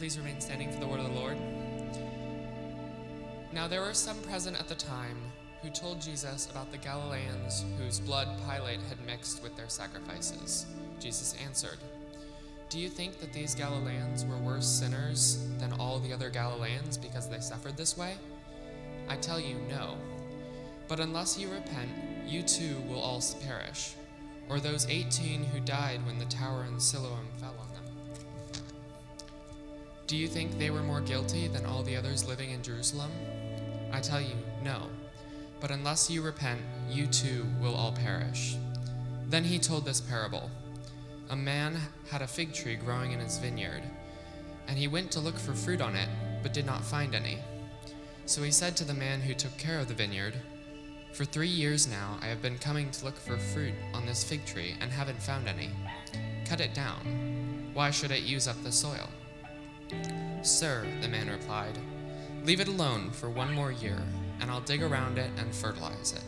Please remain standing for the word of the Lord. Now there were some present at the time who told Jesus about the Galileans whose blood Pilate had mixed with their sacrifices. Jesus answered, Do you think that these Galileans were worse sinners than all the other Galileans because they suffered this way? I tell you, no. But unless you repent, you too will all perish. Or those 18 who died when the tower in Siloam. Do you think they were more guilty than all the others living in Jerusalem? I tell you, no. But unless you repent, you too will all perish. Then he told this parable A man had a fig tree growing in his vineyard, and he went to look for fruit on it, but did not find any. So he said to the man who took care of the vineyard, For three years now I have been coming to look for fruit on this fig tree and haven't found any. Cut it down. Why should it use up the soil? Sir, the man replied, Leave it alone for one more year, and I'll dig around it and fertilize it.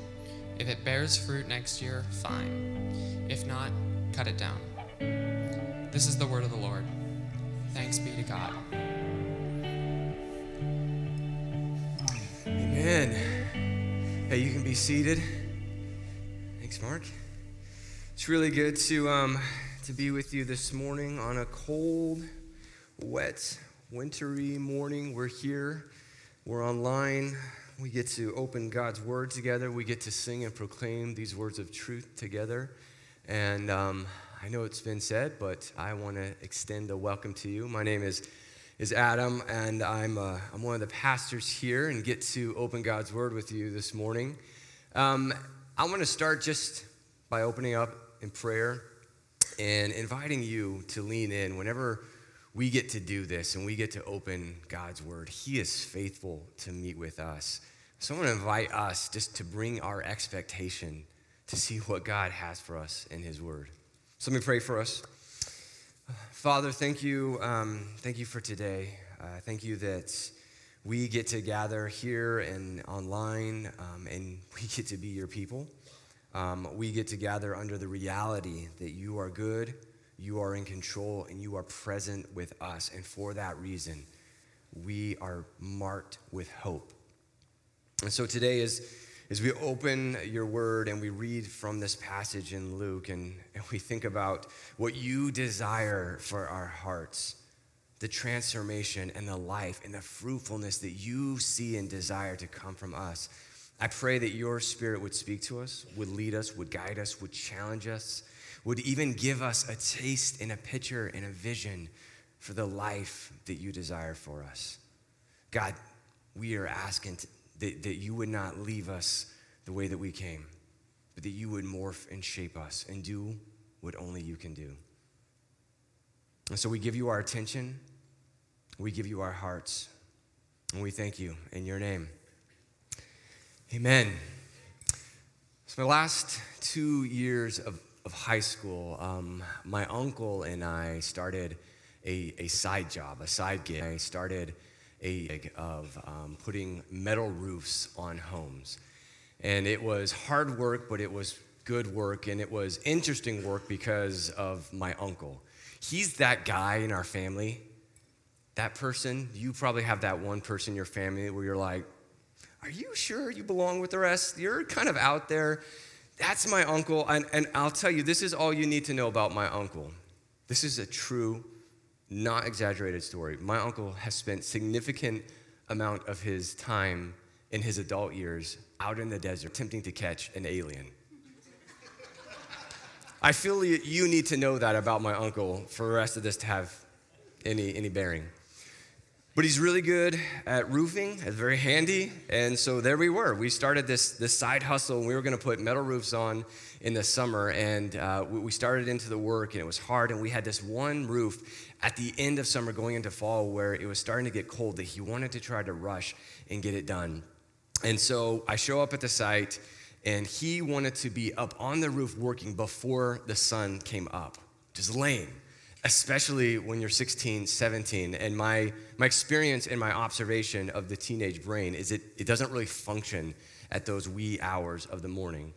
If it bears fruit next year, fine. If not, cut it down. This is the word of the Lord. Thanks be to God. Amen. Hey, you can be seated. Thanks, Mark. It's really good to um, to be with you this morning on a cold, wet, wintry morning. We're here. We're online. We get to open God's word together. We get to sing and proclaim these words of truth together. And um, I know it's been said, but I want to extend a welcome to you. My name is is Adam, and I'm, uh, I'm one of the pastors here and get to open God's Word with you this morning. Um, I want to start just by opening up in prayer and inviting you to lean in whenever we get to do this and we get to open God's Word. He is faithful to meet with us. So I want to invite us just to bring our expectation to see what God has for us in His Word. So let me pray for us. Father, thank you, um, thank you for today. Uh, thank you that we get to gather here and online, um, and we get to be your people. Um, we get to gather under the reality that you are good, you are in control, and you are present with us. And for that reason, we are marked with hope. And so today is as we open your word and we read from this passage in Luke and, and we think about what you desire for our hearts, the transformation and the life and the fruitfulness that you see and desire to come from us, I pray that your spirit would speak to us, would lead us, would guide us, would challenge us, would even give us a taste and a picture and a vision for the life that you desire for us. God, we are asking that, that you would not leave us the way that we came, but that you would morph and shape us and do what only you can do. And so we give you our attention, we give you our hearts, and we thank you in your name. Amen. So, my last two years of, of high school, um, my uncle and I started a, a side job, a side gig. I started a gig of um, putting metal roofs on homes. And it was hard work, but it was good work, and it was interesting work because of my uncle. He's that guy in our family, that person. You probably have that one person in your family where you're like, Are you sure you belong with the rest? You're kind of out there. That's my uncle. And, and I'll tell you, this is all you need to know about my uncle. This is a true, not exaggerated story. My uncle has spent significant amount of his time in his adult years out in the desert attempting to catch an alien. I feel you need to know that about my uncle for the rest of this to have any, any bearing. But he's really good at roofing, it's very handy. And so there we were. We started this, this side hustle, and we were going to put metal roofs on in the summer. And uh, we started into the work, and it was hard. And we had this one roof at the end of summer going into fall where it was starting to get cold that he wanted to try to rush and get it done. And so I show up at the site, and he wanted to be up on the roof working before the sun came up, just lame, especially when you're 16, 17. And my, my experience and my observation of the teenage brain is it, it doesn't really function at those wee hours of the morning.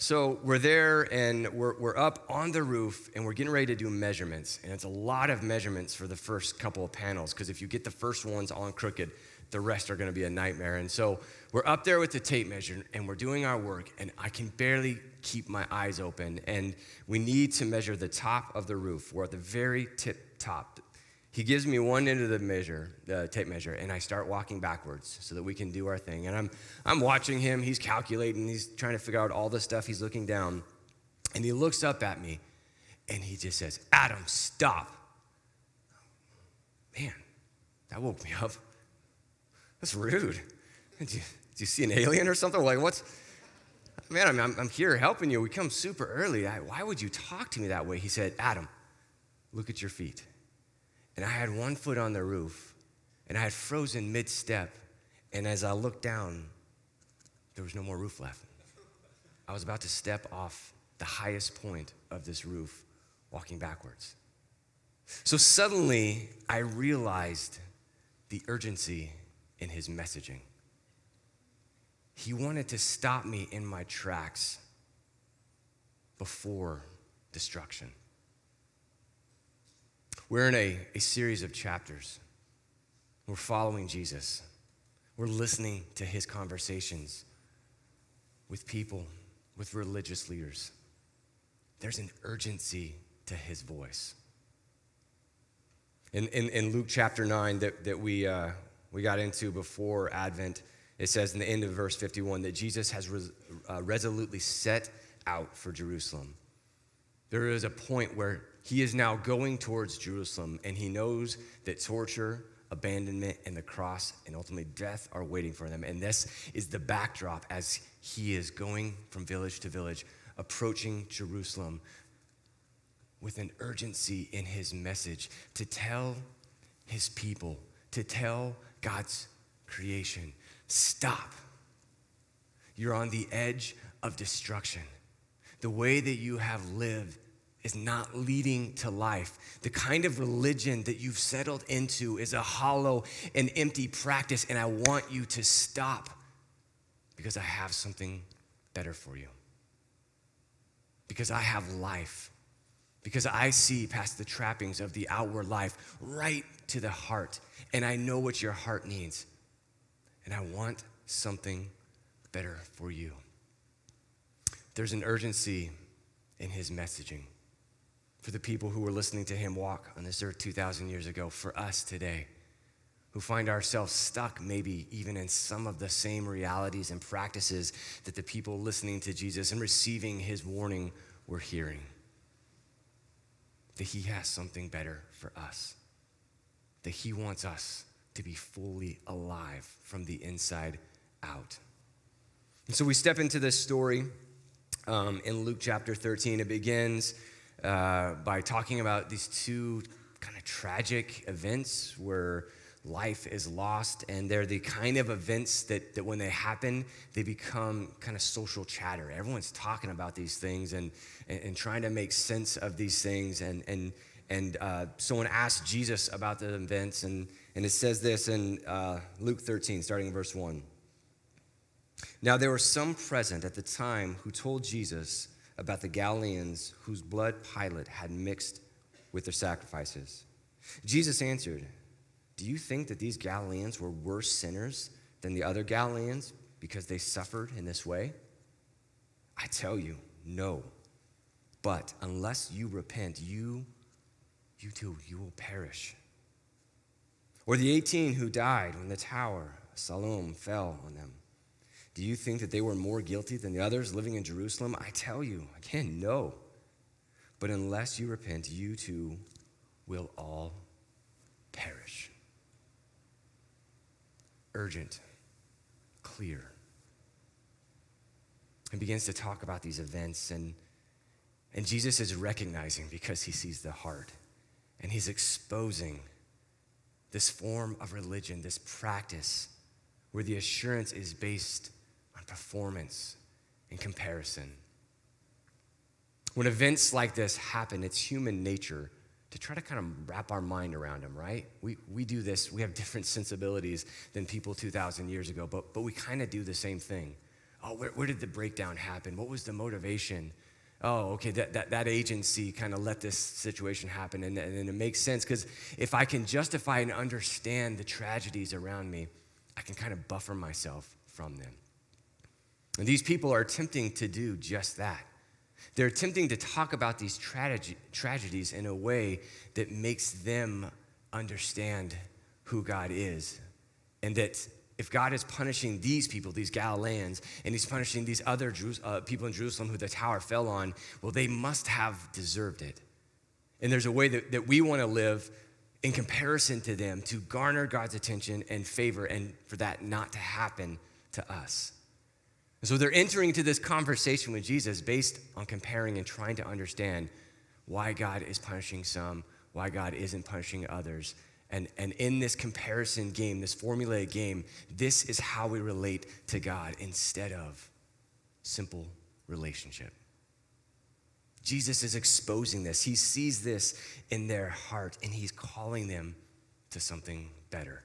So we're there and we're, we're up on the roof and we're getting ready to do measurements. And it's a lot of measurements for the first couple of panels because if you get the first ones on crooked, the rest are going to be a nightmare. And so we're up there with the tape measure and we're doing our work, and I can barely keep my eyes open. And we need to measure the top of the roof. We're at the very tip top. He gives me one end of the measure, the tape measure, and I start walking backwards so that we can do our thing. And I'm, I'm watching him. He's calculating. He's trying to figure out all the stuff. He's looking down, and he looks up at me, and he just says, "Adam, stop." Man, that woke me up. That's rude. Did you, did you see an alien or something? Like, what's, man, I'm, I'm, here helping you. We come super early. I, why would you talk to me that way? He said, Adam, look at your feet. And I had one foot on the roof, and I had frozen mid step. And as I looked down, there was no more roof left. I was about to step off the highest point of this roof, walking backwards. So suddenly, I realized the urgency in his messaging. He wanted to stop me in my tracks before destruction. We're in a, a series of chapters. We're following Jesus. We're listening to his conversations with people, with religious leaders. There's an urgency to his voice. In, in, in Luke chapter 9 that, that we, uh, we got into before Advent, it says in the end of verse 51 that Jesus has res, uh, resolutely set out for Jerusalem. There is a point where he is now going towards Jerusalem and he knows that torture, abandonment, and the cross and ultimately death are waiting for them. And this is the backdrop as he is going from village to village, approaching Jerusalem with an urgency in his message to tell his people, to tell God's creation. Stop. You're on the edge of destruction. The way that you have lived is not leading to life. The kind of religion that you've settled into is a hollow and empty practice, and I want you to stop because I have something better for you. Because I have life. Because I see past the trappings of the outward life right to the heart and I know what your heart needs. And I want something better for you. There's an urgency in his messaging for the people who were listening to him walk on this earth 2,000 years ago, for us today, who find ourselves stuck maybe even in some of the same realities and practices that the people listening to Jesus and receiving his warning were hearing. That he has something better for us that He wants us to be fully alive from the inside out. And so we step into this story um, in Luke chapter 13. It begins uh, by talking about these two kind of tragic events where life is lost, and they're the kind of events that, that when they happen, they become kind of social chatter. Everyone's talking about these things and, and, and trying to make sense of these things, and, and, and uh, someone asked Jesus about the events, and, and it says this in uh, Luke 13, starting in verse 1. Now, there were some present at the time who told Jesus about the Galileans whose blood Pilate had mixed with their sacrifices. Jesus answered, Do you think that these Galileans were worse sinners than the other Galileans because they suffered in this way? I tell you, no. But unless you repent, you you too, you will perish. Or the 18 who died when the tower, of Siloam, fell on them. Do you think that they were more guilty than the others living in Jerusalem? I tell you, again, no. But unless you repent, you too will all perish. Urgent, clear. And begins to talk about these events, and, and Jesus is recognizing because he sees the heart and he's exposing this form of religion, this practice where the assurance is based on performance and comparison. When events like this happen, it's human nature to try to kind of wrap our mind around them, right? We, we do this, we have different sensibilities than people 2,000 years ago, but, but we kind of do the same thing. Oh, where, where did the breakdown happen? What was the motivation? Oh, okay, that, that, that agency kind of let this situation happen. And, and it makes sense because if I can justify and understand the tragedies around me, I can kind of buffer myself from them. And these people are attempting to do just that. They're attempting to talk about these trage- tragedies in a way that makes them understand who God is. And that if God is punishing these people, these Galileans, and He's punishing these other Jews, uh, people in Jerusalem who the tower fell on, well, they must have deserved it. And there's a way that, that we want to live in comparison to them to garner God's attention and favor, and for that not to happen to us. And so they're entering into this conversation with Jesus based on comparing and trying to understand why God is punishing some, why God isn't punishing others. And, and in this comparison game, this formulaic game, this is how we relate to God instead of simple relationship. Jesus is exposing this. He sees this in their heart and he's calling them to something better.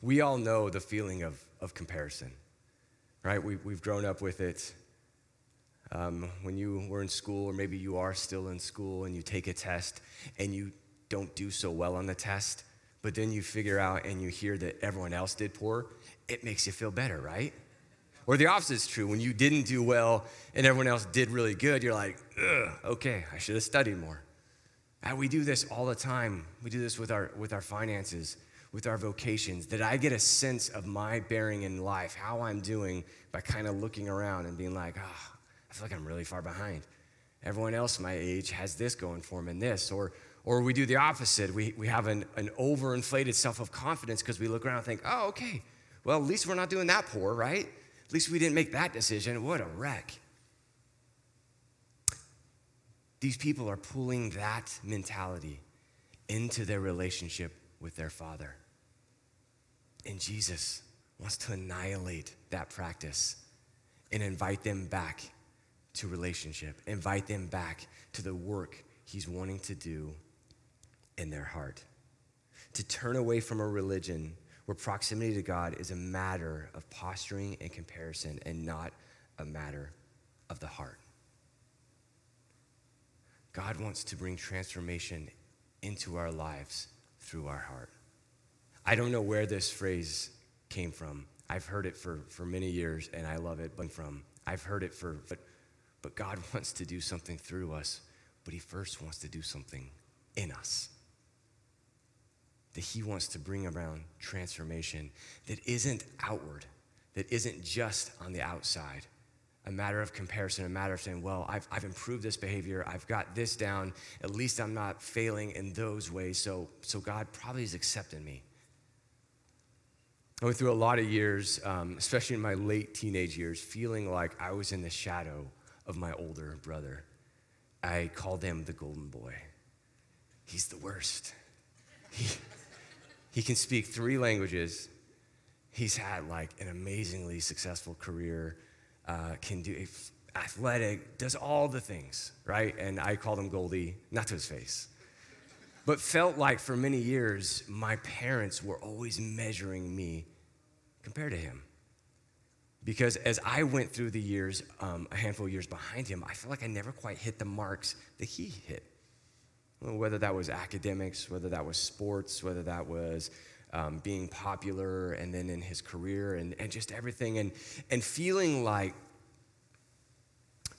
We all know the feeling of, of comparison right? We, we've grown up with it. Um, when you were in school, or maybe you are still in school, and you take a test and you don't do so well on the test, but then you figure out and you hear that everyone else did poor, it makes you feel better, right? Or the opposite is true. When you didn't do well and everyone else did really good, you're like, okay, I should have studied more. And we do this all the time. We do this with our, with our finances with our vocations, that I get a sense of my bearing in life, how I'm doing by kind of looking around and being like, oh, I feel like I'm really far behind. Everyone else my age has this going for them and this. Or, or we do the opposite. We, we have an, an overinflated self of confidence because we look around and think, oh, okay, well, at least we're not doing that poor, right? At least we didn't make that decision. What a wreck. These people are pulling that mentality into their relationship with their Father. And Jesus wants to annihilate that practice and invite them back to relationship, invite them back to the work he's wanting to do in their heart. To turn away from a religion where proximity to God is a matter of posturing and comparison and not a matter of the heart. God wants to bring transformation into our lives through our heart. I don't know where this phrase came from. I've heard it for, for many years and I love it, but from I've heard it for but but God wants to do something through us, but he first wants to do something in us. That he wants to bring around transformation that isn't outward, that isn't just on the outside, a matter of comparison, a matter of saying, well, I've, I've improved this behavior, I've got this down, at least I'm not failing in those ways, so, so God probably is accepting me. I went through a lot of years, um, especially in my late teenage years, feeling like I was in the shadow of my older brother. I called him the golden boy. He's the worst. He, he can speak three languages. He's had like an amazingly successful career, uh, can do athletic, does all the things, right? And I called him Goldie, not to his face but felt like for many years my parents were always measuring me compared to him. Because as I went through the years, um, a handful of years behind him, I felt like I never quite hit the marks that he hit. Whether that was academics, whether that was sports, whether that was um, being popular, and then in his career, and, and just everything, and, and feeling like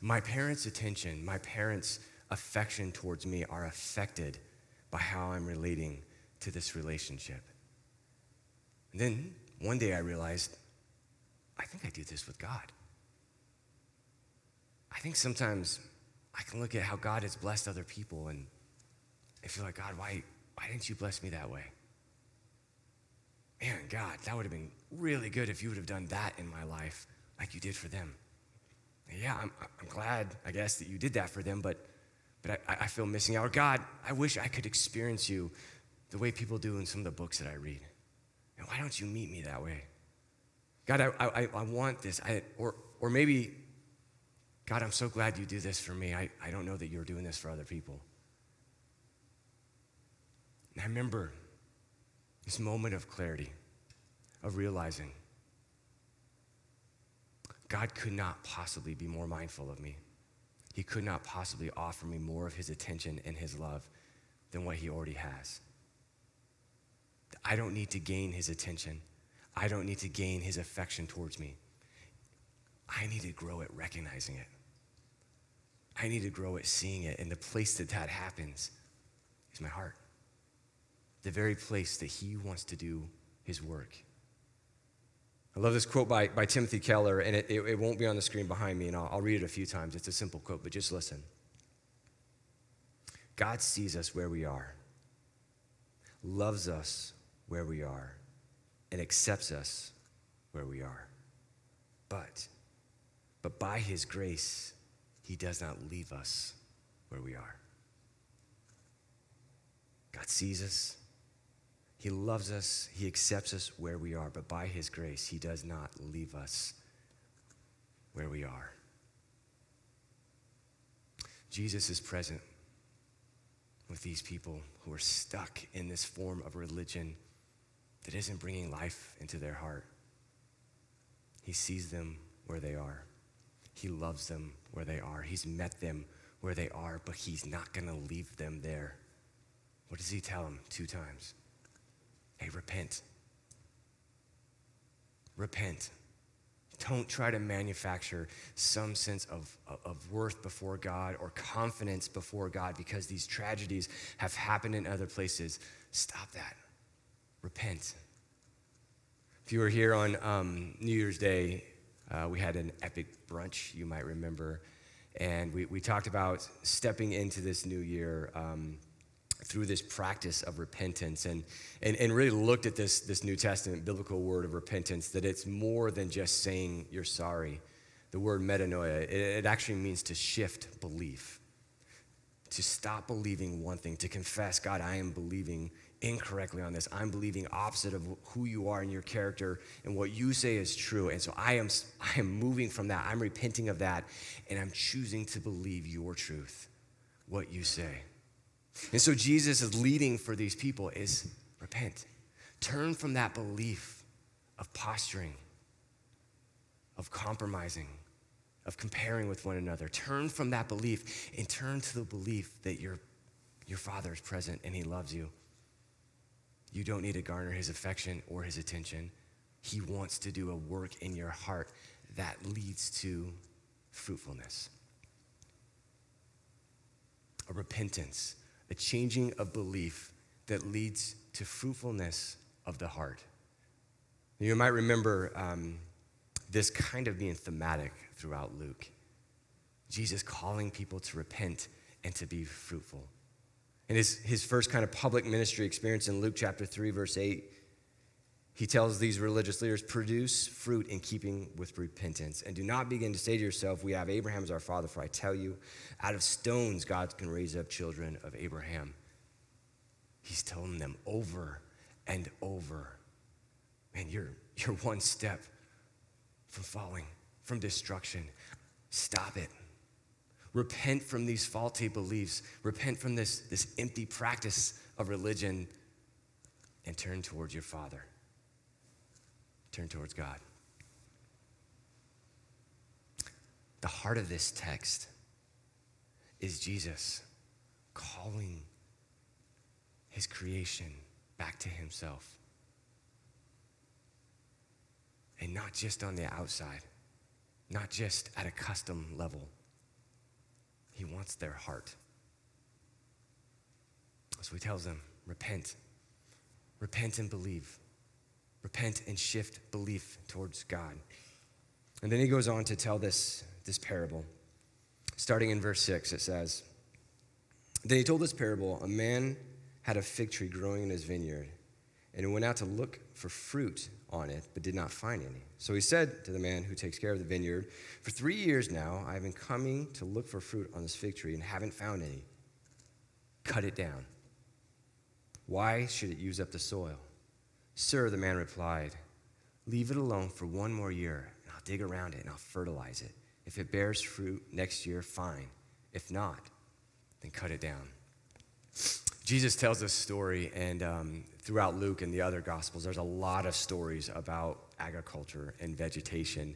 my parents' attention, my parents' affection towards me are affected by how I'm relating to this relationship. And then one day I realized, I think I do this with God. I think sometimes I can look at how God has blessed other people and I feel like, God, why, why didn't you bless me that way? Man, God, that would have been really good if you would have done that in my life like you did for them. yeah, I'm, I'm glad, I guess, that you did that for them, but but I, I feel missing out. Or God, I wish I could experience you the way people do in some of the books that I read. And why don't you meet me that way? God, I, I, I want this. I, or, or maybe, God, I'm so glad you do this for me. I, I don't know that you're doing this for other people. And I remember this moment of clarity, of realizing God could not possibly be more mindful of me. He could not possibly offer me more of his attention and his love than what he already has. I don't need to gain his attention. I don't need to gain his affection towards me. I need to grow at recognizing it. I need to grow at seeing it. And the place that that happens is my heart. The very place that he wants to do his work. I love this quote by, by Timothy Keller, and it, it, it won't be on the screen behind me, and I'll, I'll read it a few times. It's a simple quote, but just listen. God sees us where we are, loves us where we are, and accepts us where we are. But, but by his grace, he does not leave us where we are. God sees us, he loves us, He accepts us where we are, but by His grace, He does not leave us where we are. Jesus is present with these people who are stuck in this form of religion that isn't bringing life into their heart. He sees them where they are. He loves them where they are. He's met them where they are, but He's not going to leave them there. What does He tell them two times? Hey, repent. Repent. Don't try to manufacture some sense of, of worth before God or confidence before God because these tragedies have happened in other places. Stop that. Repent. If you were here on um, New Year's Day, uh, we had an epic brunch, you might remember. And we, we talked about stepping into this new year. Um, through this practice of repentance and, and, and really looked at this, this New Testament biblical word of repentance, that it's more than just saying you're sorry. The word metanoia, it, it actually means to shift belief, to stop believing one thing, to confess, God, I am believing incorrectly on this. I'm believing opposite of who you are and your character and what you say is true. And so I am, I am moving from that. I'm repenting of that, and I'm choosing to believe your truth, what you say. And so Jesus is leading for these people is repent. Turn from that belief of posturing, of compromising, of comparing with one another. Turn from that belief and turn to the belief that your, your Father is present and He loves you. You don't need to garner His affection or His attention. He wants to do a work in your heart that leads to fruitfulness, a repentance a changing of belief that leads to fruitfulness of the heart. You might remember um, this kind of being thematic throughout Luke. Jesus calling people to repent and to be fruitful. In his, his first kind of public ministry experience in Luke chapter 3, verse 8, he tells these religious leaders, produce fruit in keeping with repentance. And do not begin to say to yourself, We have Abraham as our father, for I tell you, out of stones God can raise up children of Abraham. He's telling them over and over, Man, you're, you're one step from falling, from destruction. Stop it. Repent from these faulty beliefs. Repent from this, this empty practice of religion and turn towards your Father turn towards God. The heart of this text is Jesus calling his creation back to himself. And not just on the outside, not just at a custom level. He wants their heart. So he tells them repent, repent and believe repent and shift belief towards God. And then he goes on to tell this, this parable. Starting in verse 6, it says, Then he told this parable A man had a fig tree growing in his vineyard, and he went out to look for fruit on it, but did not find any. So he said to the man who takes care of the vineyard, For three years now I have been coming to look for fruit on this fig tree and haven't found any. Cut it down. Why should it use up the soil? Sir, the man replied, Leave it alone for one more year, and I'll dig around it and I'll fertilize it. If it bears fruit next year, fine. If not, then cut it down. Jesus tells this story, and um, throughout Luke and the other Gospels, there's a lot of stories about agriculture and vegetation.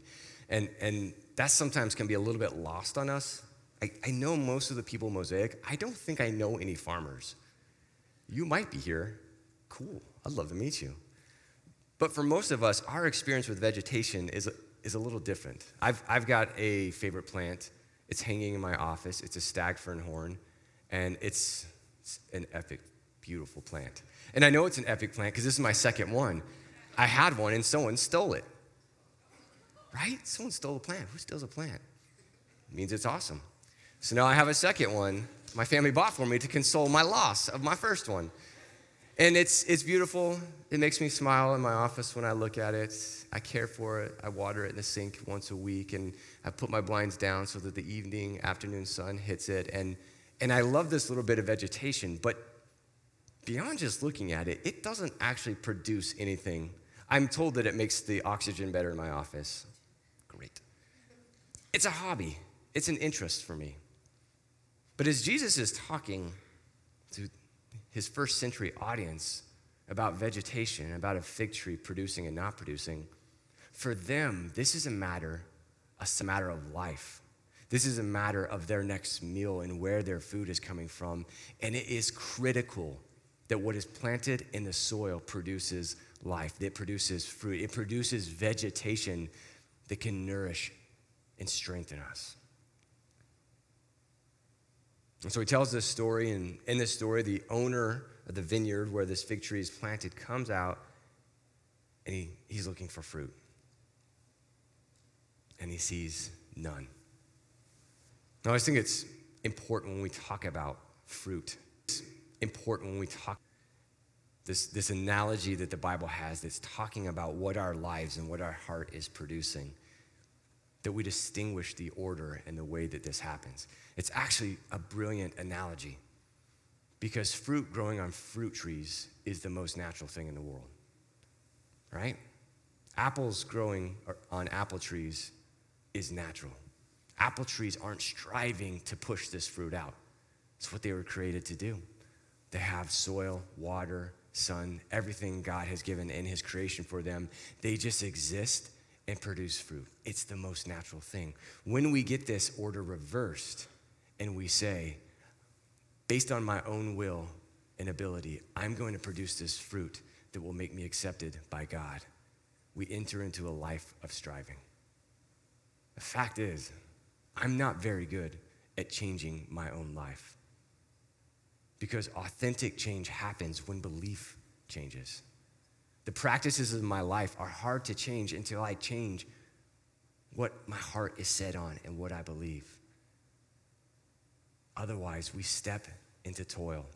And, and that sometimes can be a little bit lost on us. I, I know most of the people Mosaic. I don't think I know any farmers. You might be here. Cool. I'd love to meet you. But for most of us, our experience with vegetation is, is a little different. I've, I've got a favorite plant. It's hanging in my office. It's a stagfern horn, and it's, it's an epic, beautiful plant. And I know it's an epic plant because this is my second one. I had one and someone stole it. Right? Someone stole a plant. Who steals a plant? It means it's awesome. So now I have a second one my family bought for me to console my loss of my first one. And it's, it's beautiful. It makes me smile in my office when I look at it. I care for it. I water it in the sink once a week, and I put my blinds down so that the evening, afternoon sun hits it. And, and I love this little bit of vegetation, but beyond just looking at it, it doesn't actually produce anything. I'm told that it makes the oxygen better in my office. Great. It's a hobby, it's an interest for me. But as Jesus is talking his first century audience about vegetation, about a fig tree producing and not producing, for them, this is a matter, a matter of life. This is a matter of their next meal and where their food is coming from. And it is critical that what is planted in the soil produces life, it produces fruit, it produces vegetation that can nourish and strengthen us. And so he tells this story, and in this story, the owner of the vineyard where this fig tree is planted comes out and he, he's looking for fruit. And he sees none. Now, I think it's important when we talk about fruit It's important when we talk this, this analogy that the Bible has that's talking about what our lives and what our heart is producing, that we distinguish the order and the way that this happens. It's actually a brilliant analogy because fruit growing on fruit trees is the most natural thing in the world, right? Apples growing on apple trees is natural. Apple trees aren't striving to push this fruit out, it's what they were created to do. They have soil, water, sun, everything God has given in His creation for them. They just exist and produce fruit. It's the most natural thing. When we get this order reversed and we say, based on my own will and ability, I'm going to produce this fruit that will make me accepted by God, we enter into a life of striving. The fact is, I'm not very good at changing my own life because authentic change happens when belief changes. The practices of my life are hard to change until I change what my heart is set on and what I believe. Otherwise, we step into toil.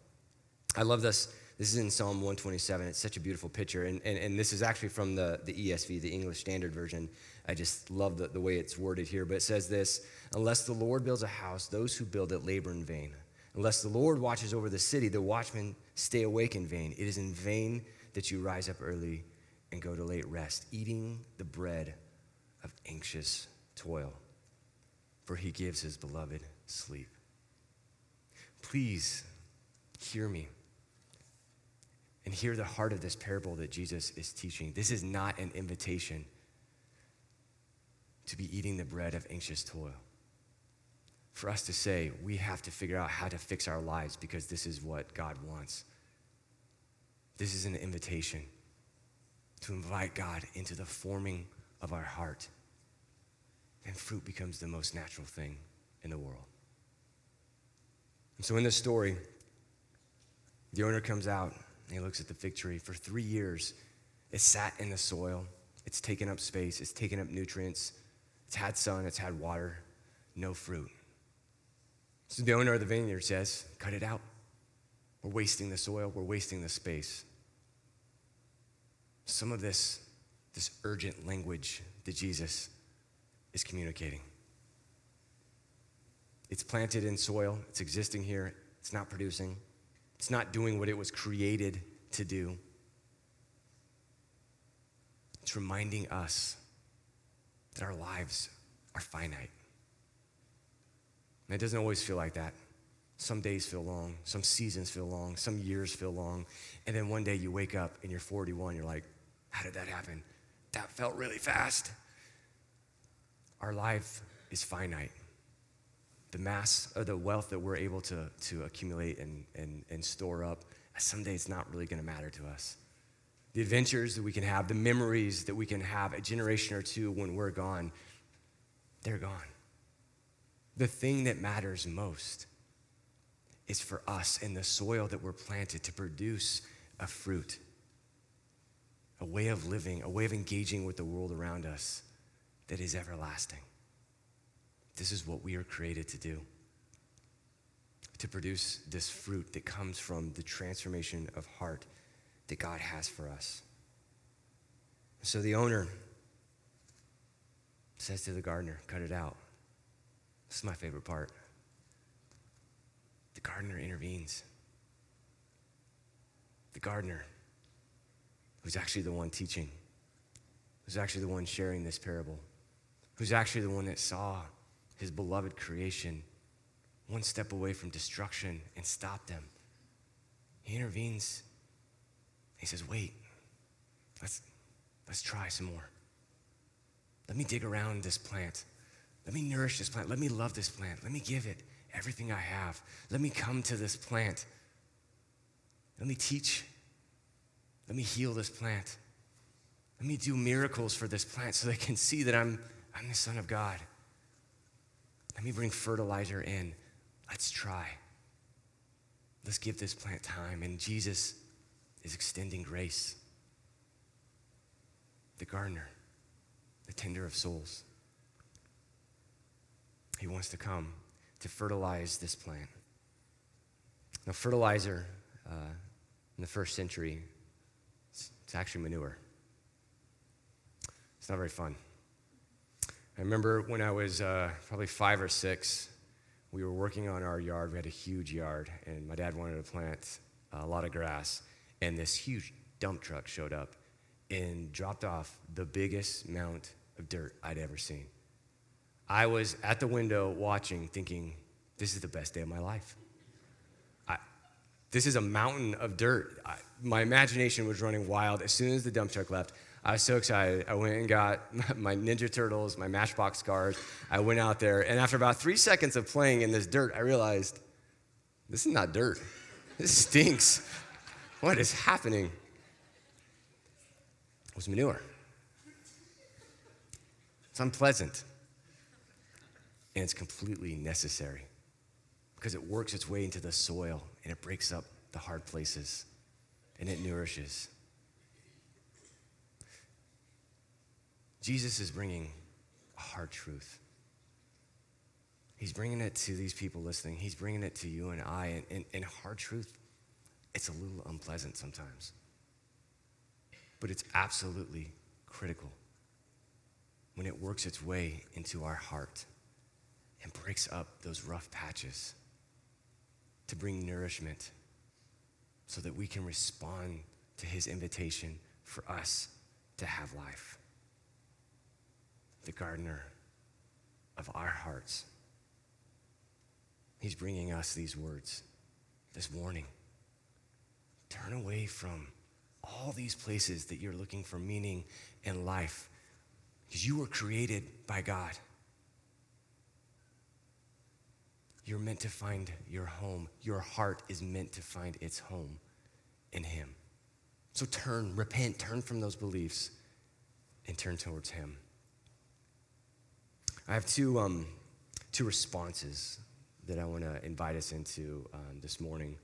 I love this. This is in Psalm 127. It's such a beautiful picture. And, and, and this is actually from the, the ESV, the English Standard Version. I just love the, the way it's worded here. But it says this Unless the Lord builds a house, those who build it labor in vain. Unless the Lord watches over the city, the watchmen stay awake in vain. It is in vain that you rise up early and go to late rest, eating the bread of anxious toil, for he gives his beloved sleep. Please hear me and hear the heart of this parable that Jesus is teaching. This is not an invitation to be eating the bread of anxious toil for us to say we have to figure out how to fix our lives because this is what God wants. This is an invitation to invite God into the forming of our heart. And fruit becomes the most natural thing in the world. And so in this story, the owner comes out and he looks at the fig tree. For three years, it sat in the soil. It's taken up space, it's taken up nutrients, it's had sun, it's had water, no fruit. So the owner of the vineyard says, Cut it out. We're wasting the soil, we're wasting the space. Some of this, this urgent language that Jesus is communicating. It's planted in soil, it's existing here, it's not producing, it's not doing what it was created to do. It's reminding us that our lives are finite. And it doesn't always feel like that. Some days feel long, some seasons feel long, some years feel long. And then one day you wake up and you're 41, you're like, how did that happen? that felt really fast. Our life is finite. The mass of the wealth that we're able to, to accumulate and, and, and store up, someday it's not really going to matter to us. The adventures that we can have, the memories that we can have a generation or two when we're gone, they're gone. The thing that matters most is for us in the soil that we're planted to produce a fruit, a way of living, a way of engaging with the world around us that is everlasting. This is what we are created to do to produce this fruit that comes from the transformation of heart that God has for us. So the owner says to the gardener, Cut it out. This is my favorite part. Gardener intervenes. The gardener, who's actually the one teaching, who's actually the one sharing this parable, who's actually the one that saw his beloved creation one step away from destruction and stopped them. He intervenes. He says, Wait, let's, let's try some more. Let me dig around this plant. Let me nourish this plant. Let me love this plant. Let me give it everything I have. Let me come to this plant. Let me teach. Let me heal this plant. Let me do miracles for this plant so they can see that I'm, I'm the Son of God. Let me bring fertilizer in. Let's try. Let's give this plant time. And Jesus is extending grace. The gardener, the tender of souls. He wants to come to fertilize this plant. Now, fertilizer uh, in the first century, it's, it's actually manure. It's not very fun. I remember when I was uh, probably five or six, we were working on our yard. We had a huge yard, and my dad wanted to plant a lot of grass. And this huge dump truck showed up and dropped off the biggest amount of dirt I'd ever seen. I was at the window watching, thinking, this is the best day of my life. I, this is a mountain of dirt. I, my imagination was running wild. As soon as the dump truck left, I was so excited. I went and got my Ninja Turtles, my Matchbox cars. I went out there, and after about three seconds of playing in this dirt, I realized this is not dirt. This stinks. What is happening? It was manure. It's unpleasant and it's completely necessary because it works its way into the soil and it breaks up the hard places and it nourishes. Jesus is bringing a hard truth. He's bringing it to these people listening. He's bringing it to you and I. And, and, and hard truth, it's a little unpleasant sometimes. But it's absolutely critical when it works its way into our heart and breaks up those rough patches to bring nourishment so that we can respond to his invitation for us to have life. The gardener of our hearts. He's bringing us these words, this warning. Turn away from all these places that you're looking for meaning in life because you were created by God. You're meant to find your home. Your heart is meant to find its home in Him. So turn, repent, turn from those beliefs and turn towards Him. I have two, um, two responses that I want to invite us into um, this morning.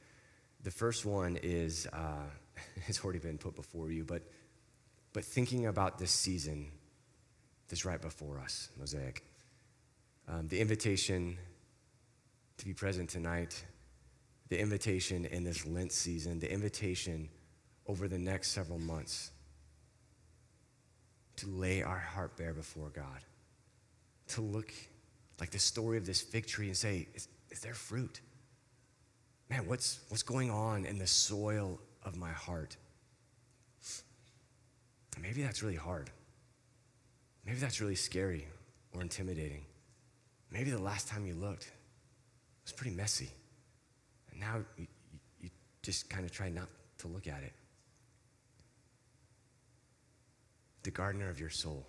The first one is, uh, it's already been put before you, but, but thinking about this season that's right before us, Mosaic. Um, the invitation to be present tonight, the invitation in this Lent season, the invitation over the next several months to lay our heart bare before God, to look like the story of this fig tree and say, is, is there fruit? Man, what's, what's going on in the soil of my heart? maybe that's really hard. Maybe that's really scary or intimidating. Maybe the last time you looked, was pretty messy. And now you, you just kind of try not to look at it. The gardener of your soul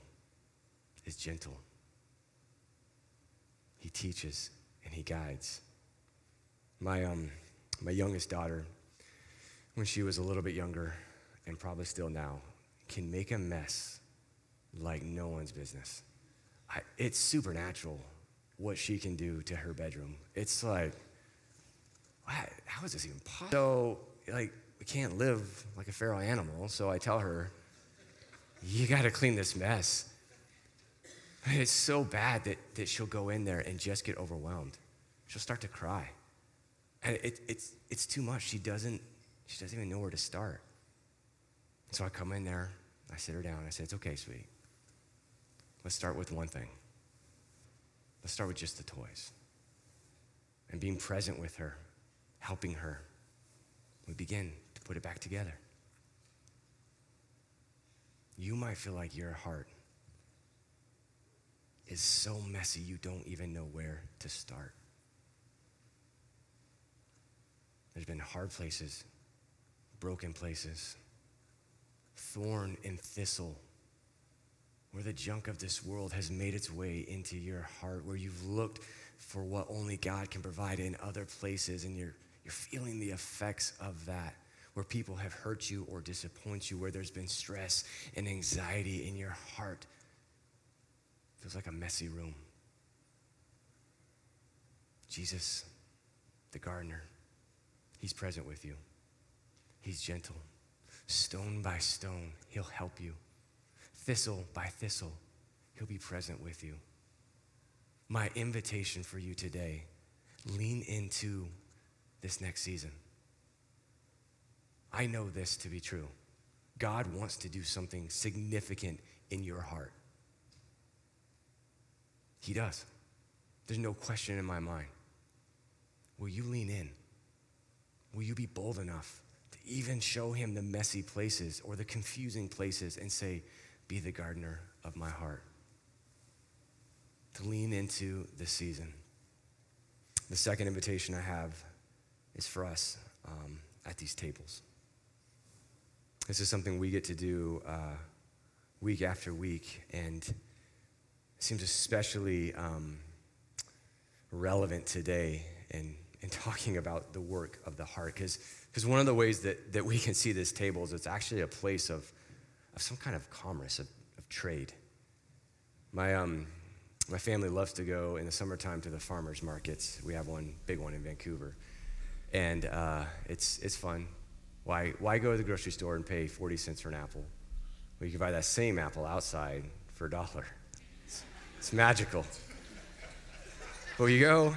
is gentle. He teaches and he guides. My, um, my youngest daughter, when she was a little bit younger, and probably still now, can make a mess like no one's business. I, it's supernatural what she can do to her bedroom. It's like, how is this even possible? So, like, we can't live like a feral animal. So I tell her, you got to clean this mess. It's so bad that, that she'll go in there and just get overwhelmed. She'll start to cry. And it, it's, it's too much. She doesn't, she doesn't even know where to start. So I come in there, I sit her down, I say, It's okay, sweetie. Let's start with one thing. Let's start with just the toys. And being present with her, helping her, we begin to put it back together. You might feel like your heart is so messy you don't even know where to start. There's been hard places, broken places, thorn and thistle, where the junk of this world has made its way into your heart, where you've looked for what only God can provide in other places, and you're, you're feeling the effects of that, where people have hurt you or disappointed you, where there's been stress and anxiety in your heart. It feels like a messy room. Jesus, the gardener, he's present with you. He's gentle. Stone by stone, he'll help you. Thistle by thistle, he'll be present with you. My invitation for you today lean into this next season. I know this to be true. God wants to do something significant in your heart. He does. There's no question in my mind. Will you lean in? Will you be bold enough to even show him the messy places or the confusing places and say, Be the gardener of my heart. To lean into this season. The second invitation I have is for us um, at these tables. This is something we get to do uh, week after week, and it seems especially um, relevant today in, in talking about the work of the heart. Because one of the ways that, that we can see this table is it's actually a place of, of some kind of commerce, of, of trade. My, um, my family loves to go in the summertime to the farmers markets. We have one big one in Vancouver. And uh, it's, it's fun. Why, why go to the grocery store and pay 40 cents for an apple? Well, you can buy that same apple outside for a dollar. It's, it's magical. But you go,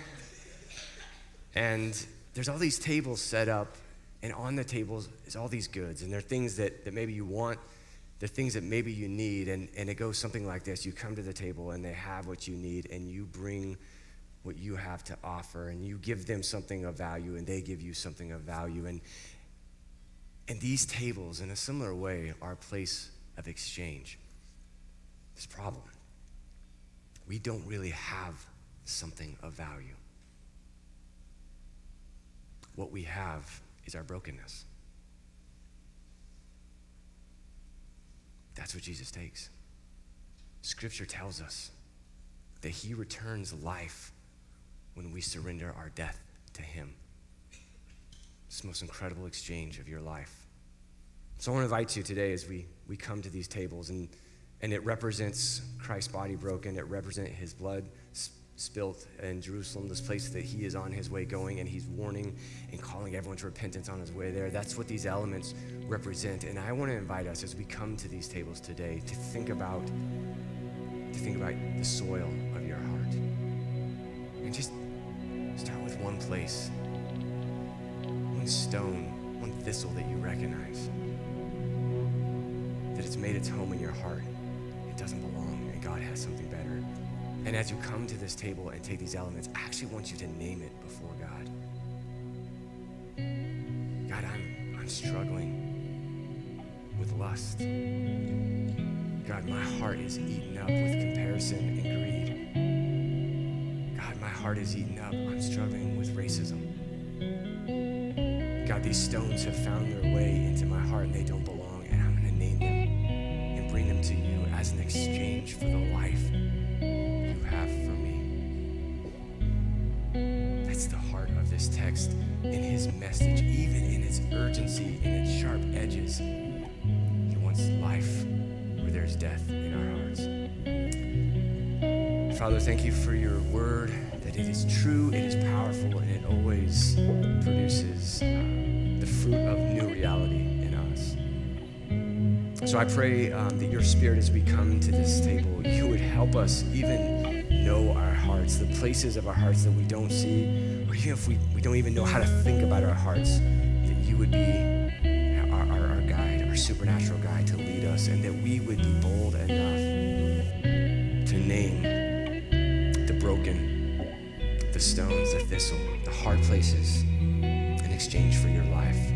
and there's all these tables set up and on the tables is all these goods, and they're things that, that maybe you want, they're things that maybe you need, and, and it goes something like this. You come to the table, and they have what you need, and you bring what you have to offer, and you give them something of value, and they give you something of value. And, and these tables, in a similar way, are a place of exchange. This problem. We don't really have something of value. What we have is our brokenness. That's what Jesus takes. Scripture tells us that he returns life when we surrender our death to him. It's the most incredible exchange of your life. So I want to invite you today as we, we come to these tables, and, and it represents Christ's body broken, it represents his blood spilt in Jerusalem, this place that he is on his way going, and he's warning and calling everyone to repentance on his way there. That's what these elements represent. And I want to invite us as we come to these tables today to think about to think about the soil of your heart. And just start with one place, one stone, one thistle that you recognize. That it's made its home in your heart. It doesn't belong, and God has something better. And as you come to this table and take these elements, I actually want you to name it before God. God, I'm, I'm struggling with lust. God, my heart is eaten up with comparison and greed. God, my heart is eaten up. I'm struggling with racism. God, these stones have found their way into my heart and they don't belong, and I'm going to name them and bring them to you as an exchange for the life this text in his message, even in its urgency, in its sharp edges. He wants life where there's death in our hearts. Father, thank you for your word, that it is true, it is powerful, and it always produces uh, the fruit of new reality in us. So I pray um, that your spirit, as we come to this table, you would help us even know our hearts, the places of our hearts that we don't see, even if we, we don't even know how to think about our hearts, that you would be our, our, our guide, our supernatural guide to lead us, and that we would be bold enough to name the broken, the stones, the thistle, the hard places in exchange for your life.